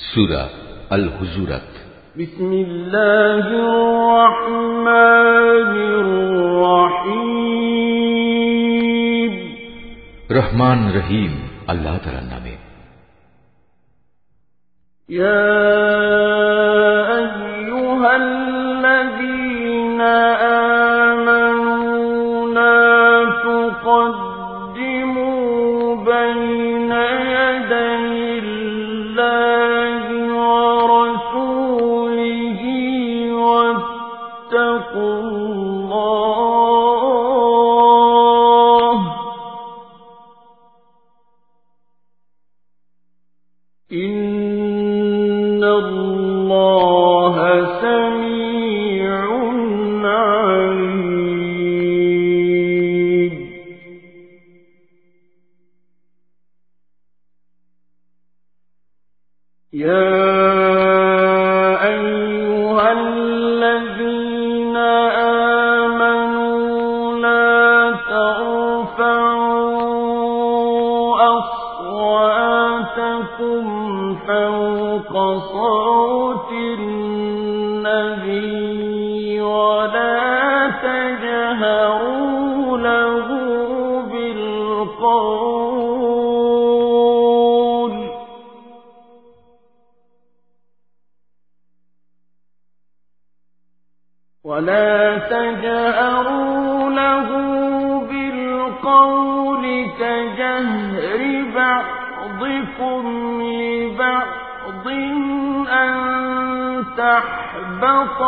سورة الحزورت بسم الله الرحمن الرحيم. رحمن رحيم الله تعالى نامه. يا إن الله ولا تجهروا له بالقول كجهر بعضكم لبعض أن تحبط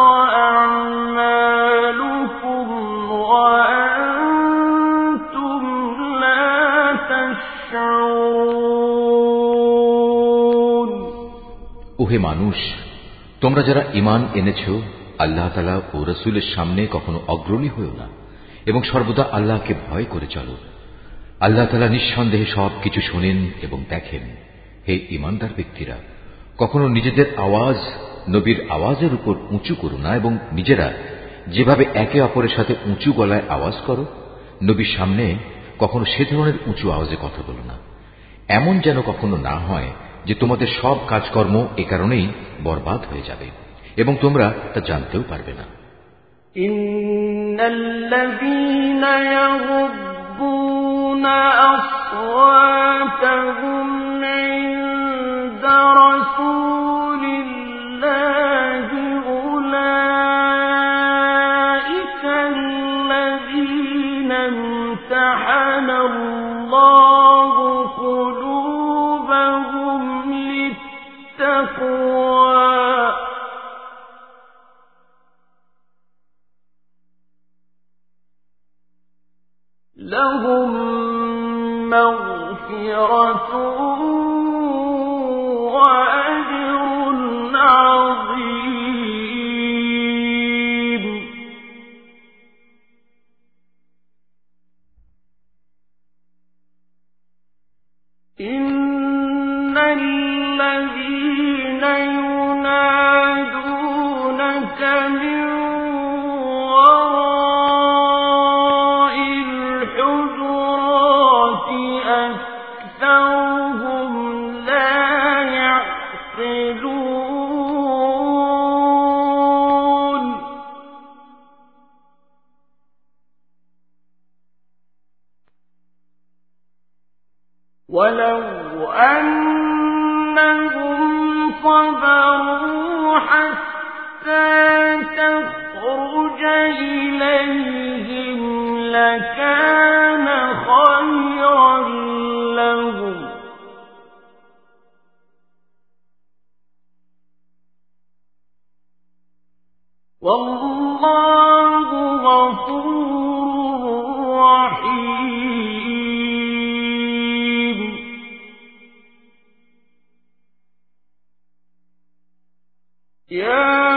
أعمالكم وأنتم لا تشعرون ওহে মানুষ তোমরা যারা ইমান এনেছ আল্লাহ তালা ও রসুলের সামনে কখনো অগ্রণী হয়েও না এবং সর্বদা আল্লাহকে ভয় করে চলো। আল্লাহ তালা নিঃসন্দেহে সব কিছু শোনেন এবং দেখেন। হে ইমানদার ব্যক্তিরা, কখনো নিজেদের আওয়াজ, নবীর আওয়াজের উপর উঁচু করো না এবং নিজেরা যেভাবে একে অপরের সাথে উঁচু গলায় আওয়াজ করো, নবীর সামনে কখনো সে ধরনের উঁচু আওয়াজে কথা বলো না। এমন যেন কখনো না হয় যে তোমাদের সব কাজকর্ম এ কারণেই বরবাদ হয়ে যাবে। এবং তোমরা তা জানতেও পারবে না إن الذين يغضون أصواتهم عند رسول الله لا يا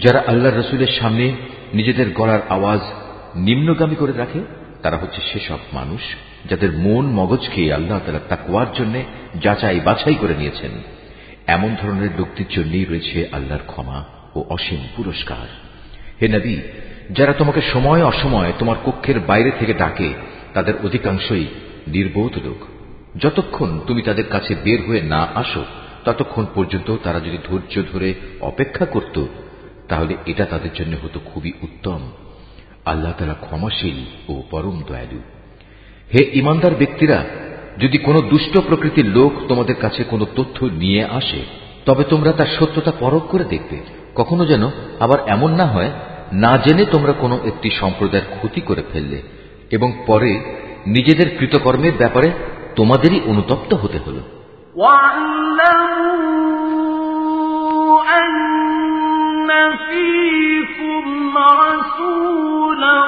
যারা আল্লাহ রসুলের সামনে নিজেদের গলার আওয়াজ নিম্নগামী করে রাখে, তারা হচ্ছে সেসব মানুষ যাদের মন মগজকে আল্লাহ তালা তাকুয়ার জন্য যাচাই বাছাই করে নিয়েছেন। এমন ধরনের লোকটির জন্যই রয়েছে আল্লাহর ক্ষমা ও অসীম পুরস্কার। হে নবী, যারা তোমাকে সময় অসময় তোমার কক্ষের বাইরে থেকে ডাকে, তাদের অধিকাংশই নির্বোধ লোক। যতক্ষণ তুমি তাদের কাছে বের হয়ে না আসো, ততক্ষণ পর্যন্ত তারা যদি ধৈর্য ধরে অপেক্ষা করত তাহলে এটা তাদের জন্য হতো খুবই উত্তম। আল্লাহ তারা ক্ষমাশীল ও পরম দয়ালু। হে ইমানদার ব্যক্তিরা, যদি কোনো দুষ্ট প্রকৃতির লোক তোমাদের কাছে কোনো তথ্য নিয়ে আসে, তবে তোমরা তার সত্যতা পরখ করে দেখবে। কখনো যেন আবার এমন না হয়, না জেনে তোমরা কোনো একটি সম্প্রদায়ের ক্ষতি করে ফেললে, এবং পরে নিজেদের কৃতকর্মের ব্যাপারে তোমাদেরই অনুতপ্ত হতে হল। فيكم رسولا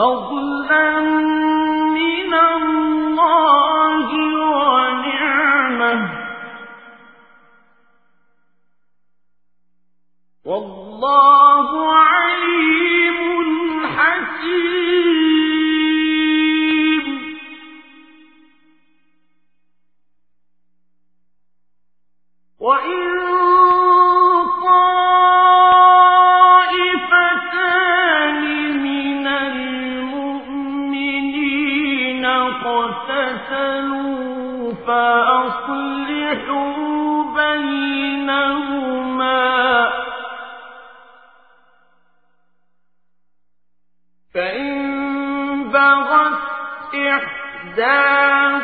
فضلا بغت إحداهما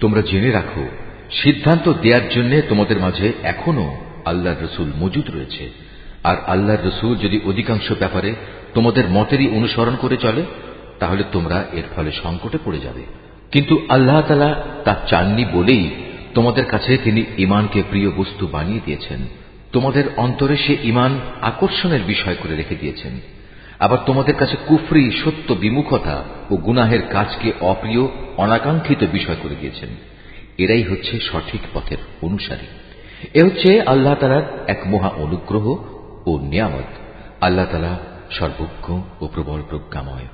তোমরা জেনে রাখো, সিদ্ধান্ত দেওয়ার জন্য তোমাদের মাঝে এখনও আল্লাহর রসুল মজুদ রয়েছে। আর আল্লাহর রসুল যদি অধিকাংশ ব্যাপারে তোমাদের মতেরই অনুসরণ করে চলে তাহলে তোমরা এর ফলে সংকটে পড়ে যাবে। কিন্তু আল্লাহ তালা তা চাননি বলেই তোমাদের কাছে তিনি ইমানকে প্রিয় বস্তু বানিয়ে দিয়েছেন। তোমাদের অন্তরে সে ইমান আকর্ষণের বিষয় করে রেখে দিয়েছেন। আবার তোমাদের কাছে কুফরি, সত্য, বিমুখতা ও গুনাহের কাজকে অপ্রিয়, অনাকাঙ্ক্ষিত বিষয় করে দিয়েছেন। এরাই হচ্ছে সঠিক পথের অনুসারী। এ হচ্ছে আল্লাহ তালার এক মহা অনুগ্রহ ও নিয়ামত। আল্লাহ তালা সর্বজ্ঞ ও প্রবল প্রজ্ঞাময়।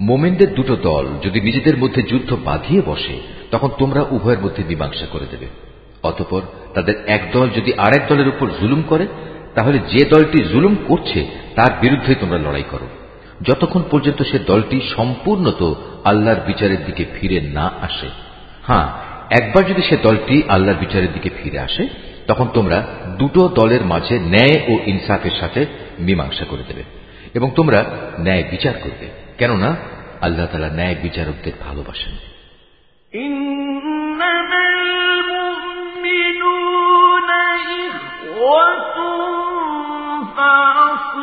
মোমেনদের দুটো দল যদি নিজেদের মধ্যে যুদ্ধ বাঁধিয়ে বসে, তখন তোমরা উভয়ের মধ্যে মীমাংসা করে দেবে। অতপর তাদের এক দল যদি আরেক দলের উপর জুলুম করে, তাহলে যে দলটি জুলুম করছে, তার বিরুদ্ধে তোমরা লড়াই করো। যতক্ষণ পর্যন্ত সে দলটি সম্পূর্ণত আল্লাহর বিচারের দিকে ফিরে না আসে। হ্যাঁ একবার যদি সে দলটি আল্লাহর বিচারের দিকে ফিরে আসে, তখন তোমরা দুটো দলের মাঝে ন্যায় ও ইনসাফের সাথে মীমাংসা করে দেবে এবং তোমরা ন্যায় বিচার করবে। কেননা আল্লাহ তালা ন্যায় বিচারকদের ভালোবাসেন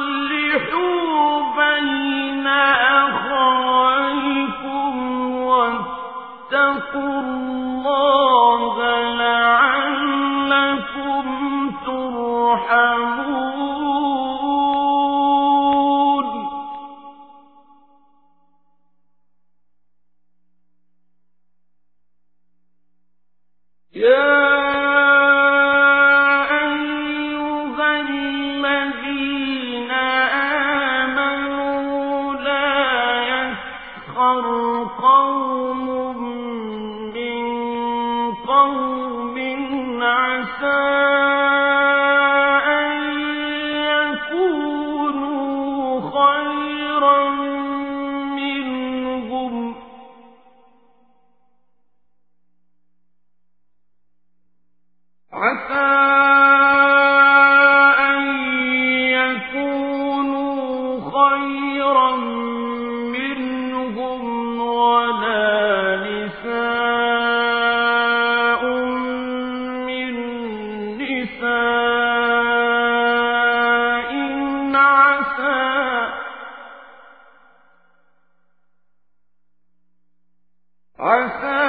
بين آخر قوم I said.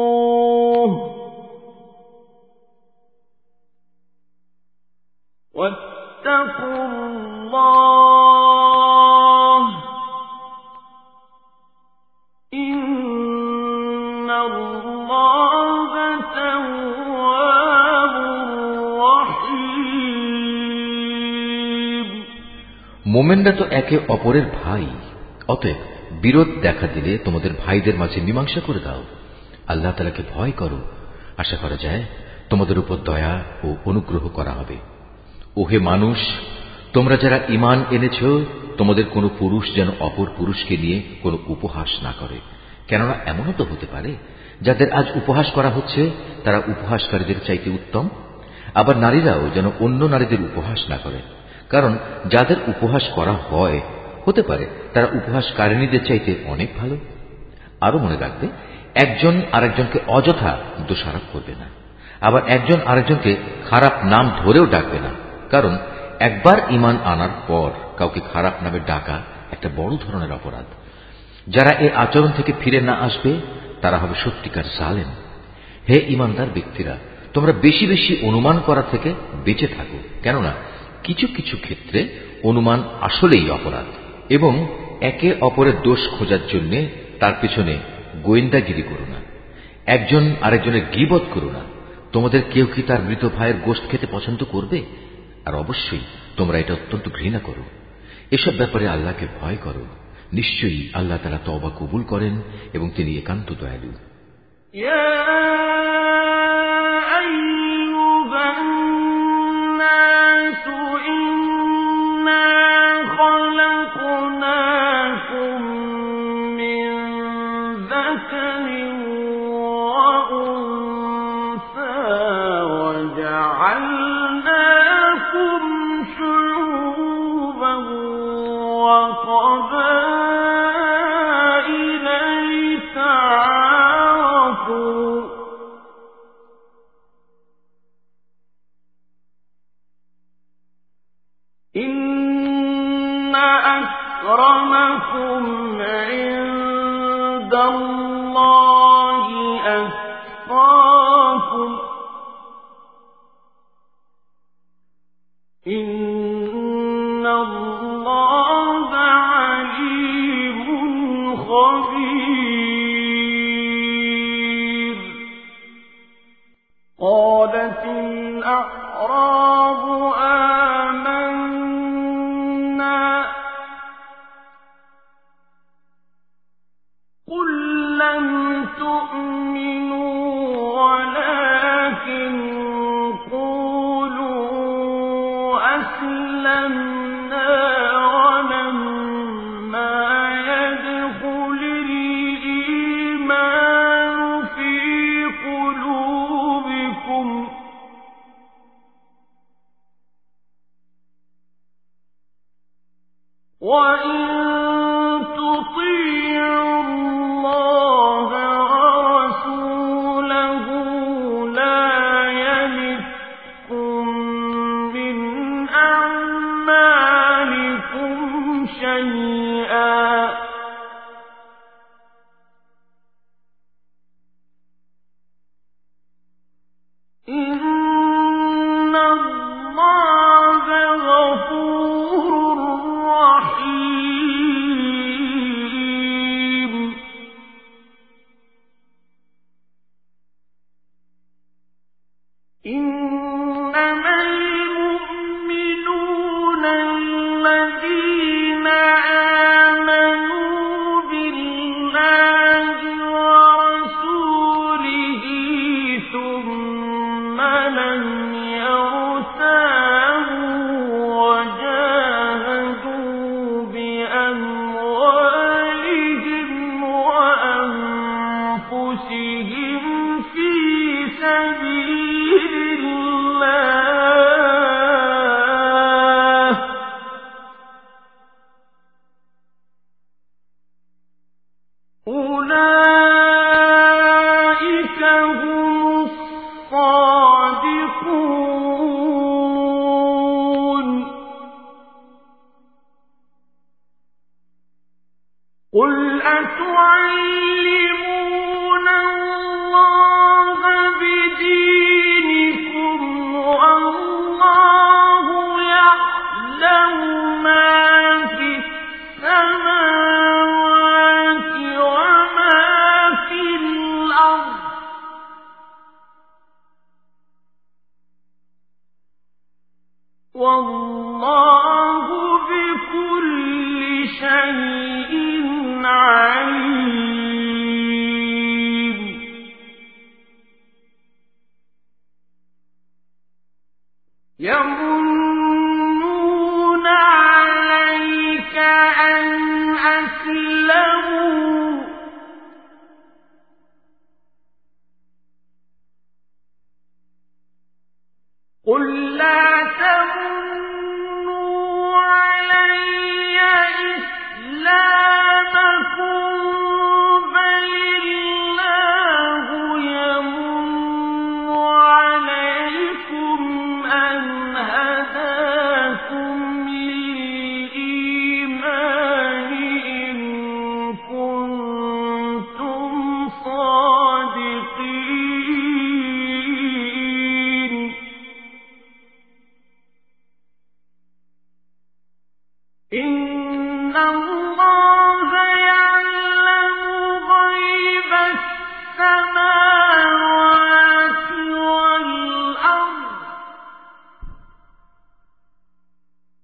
كرهتموه واتقوا الله إن الله تواب رحيم মোমেনরা তো একে অপরের ভাই অতএব বিরোধ দেখা দিলে তোমাদের ভাইদের মাঝে মীমাংসা করে দাও। আল্লাহ তালাকে ভয় করো। আশা করা যায় তোমাদের উপর দয়া ও অনুগ্রহ করা হবে। ওহে মানুষ, তোমরা যারা ইমান এনেছ, তোমাদের কোনো পুরুষ যেন অপর পুরুষকে নিয়ে কোনো উপহাস না করে। কেননা এমনও তো হতে পারে, যাদের আজ উপহাস করা হচ্ছে, তারা উপহাসকারীদের চাইতে উত্তম। আবার নারীরাও যেন অন্য নারীদের উপহাস না করে। কারণ যাদের উপহাস করা হয় হতে পারে, তারা উপহাসকারিণীদের চাইতে অনেক ভালো। আরও মনে রাখবে, একজন আরেকজনকে অযথা দোষারোপ করবে না। আবার একজন আরেকজনকে খারাপ নাম ধরেও ডাকবে না, কারণ একবার ইমান আনার পর কাউকে খারাপ নামে ডাকা একটা বড় ধরনের অপরাধ। যারা এই আচরণ থেকে ফিরে না আসবে, তারা হবে সত্যিকার জালেম। হে ইমানদার ব্যক্তিরা, তোমরা বেশি বেশি অনুমান করা থেকে বেঁচে থাকো। কেননা, কিছু কিছু ক্ষেত্রে অনুমান আসলেই অপরাধ। এবং একে অপরের দোষ খোঁজার জন্য তার পিছনে গোয়েন্দাগিরি করো না একজন আরেকজনের গিবত করো না তোমাদের কেউ কি তার মৃত ভাইয়ের গোষ্ঠ খেতে পছন্দ করবে আর অবশ্যই তোমরা এটা অত্যন্ত ঘৃণা করো এসব ব্যাপারে আল্লাহকে ভয় করো নিশ্চয়ই আল্লাহ তারা তবা কবুল করেন এবং তিনি একান্ত দয়ালু يا أيها الناس إنا خَطَبًا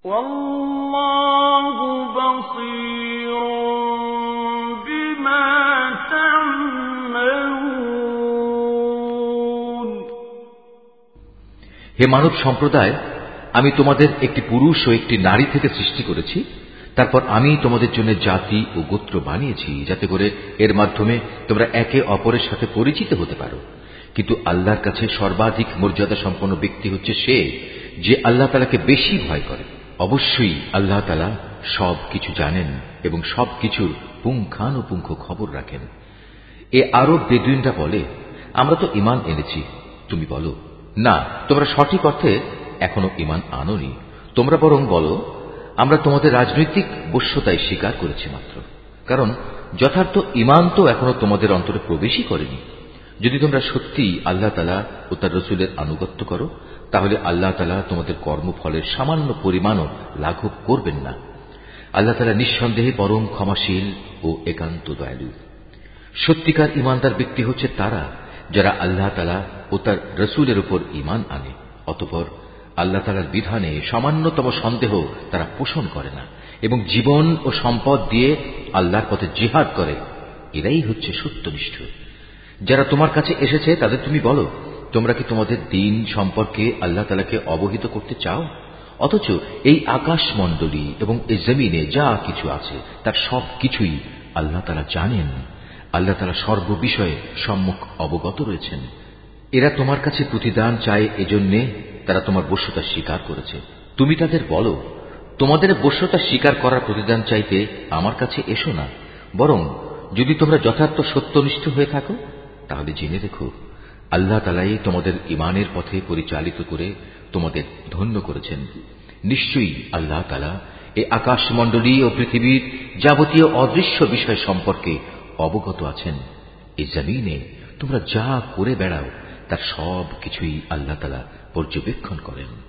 হে মানব সম্প্রদায়, আমি তোমাদের একটি পুরুষ ও একটি নারী থেকে সৃষ্টি করেছি। তারপর আমি তোমাদের জন্য জাতি ও গোত্র বানিয়েছি, যাতে করে এর মাধ্যমে তোমরা একে অপরের সাথে পরিচিত হতে পারো। কিন্তু আল্লাহর কাছে সর্বাধিক মর্যাদা সম্পন্ন ব্যক্তি হচ্ছে সে, যে আল্লাহ তালাকে বেশি ভয় করে। অবশ্যই আল্লাহ তালা সব কিছু জানেন এবং সব কিছুর পুঙ্খানুপুঙ্খ খবর রাখেন। এ আরব বেদুইনরা বলে, আমরা তো ইমান এনেছি। তুমি বলো, না, তোমরা সঠিক অর্থে এখনও ইমান আনোনি। তোমরা বরং বলো, আমরা তোমাদের রাজনৈতিক বস্যতায় স্বীকার করেছি মাত্র। কারণ যথার্থ ইমান তো এখনও তোমাদের অন্তরে প্রবেশই করেনি। যদি তোমরা সত্যি আল্লাহ তালা ও তার রসুলের আনুগত্য করো তাহলে আল্লাহ তালা তোমাদের কর্মফলের সামান্য পরিমাণও লাঘব করবেন না। আল্লাহ তালা নিঃসন্দেহে পরম ক্ষমাশীল ও একান্ত দয়ালু। সত্যিকার ইমানদার ব্যক্তি হচ্ছে তারা যারা আল্লাহ তালা ও তার রসুলের উপর ইমান আনে, অতপর আল্লাহ তালার বিধানে সামান্যতম সন্দেহ তারা পোষণ করে না এবং জীবন ও সম্পদ দিয়ে আল্লাহর পথে জিহাদ করে। এরাই হচ্ছে সত্যনিষ্ঠ। যারা তোমার কাছে এসেছে তাদের তুমি বলো তোমরা কি তোমাদের দিন সম্পর্কে আল্লাহ তালাকে অবহিত করতে চাও? অথচ এই আকাশ মণ্ডলী এবং এই জমিনে যা কিছু আছে, তার সব কিছুই আল্লাহ তালা জানেন। আল্লাহ তালা সর্ববিষয়ে সম্মুখ অবগত রয়েছেন। এরা তোমার কাছে প্রতিদান চায় এজন্যে তারা তোমার বস্যতা স্বীকার করেছে। তুমি তাদের বলো, তোমাদের বস্যতা স্বীকার করার প্রতিদান চাইতে আমার কাছে এসো না। বরং যদি তোমরা যথার্থ সত্যনিষ্ঠ হয়ে থাকো, তাহলে জেনে রেখো আল্লাহ তালাই তোমাদের ইমানের পথে পরিচালিত করে তোমাদের ধন্য করেছেন। নিশ্চয়ই আল্লাহ তালা এ আকাশমণ্ডলী ও পৃথিবীর যাবতীয় অদৃশ্য বিষয় সম্পর্কে অবগত আছেন। এ জমিনে তোমরা যা করে বেড়াও, তার সব কিছুই আল্লাহ তালা পর্যবেক্ষণ করেন।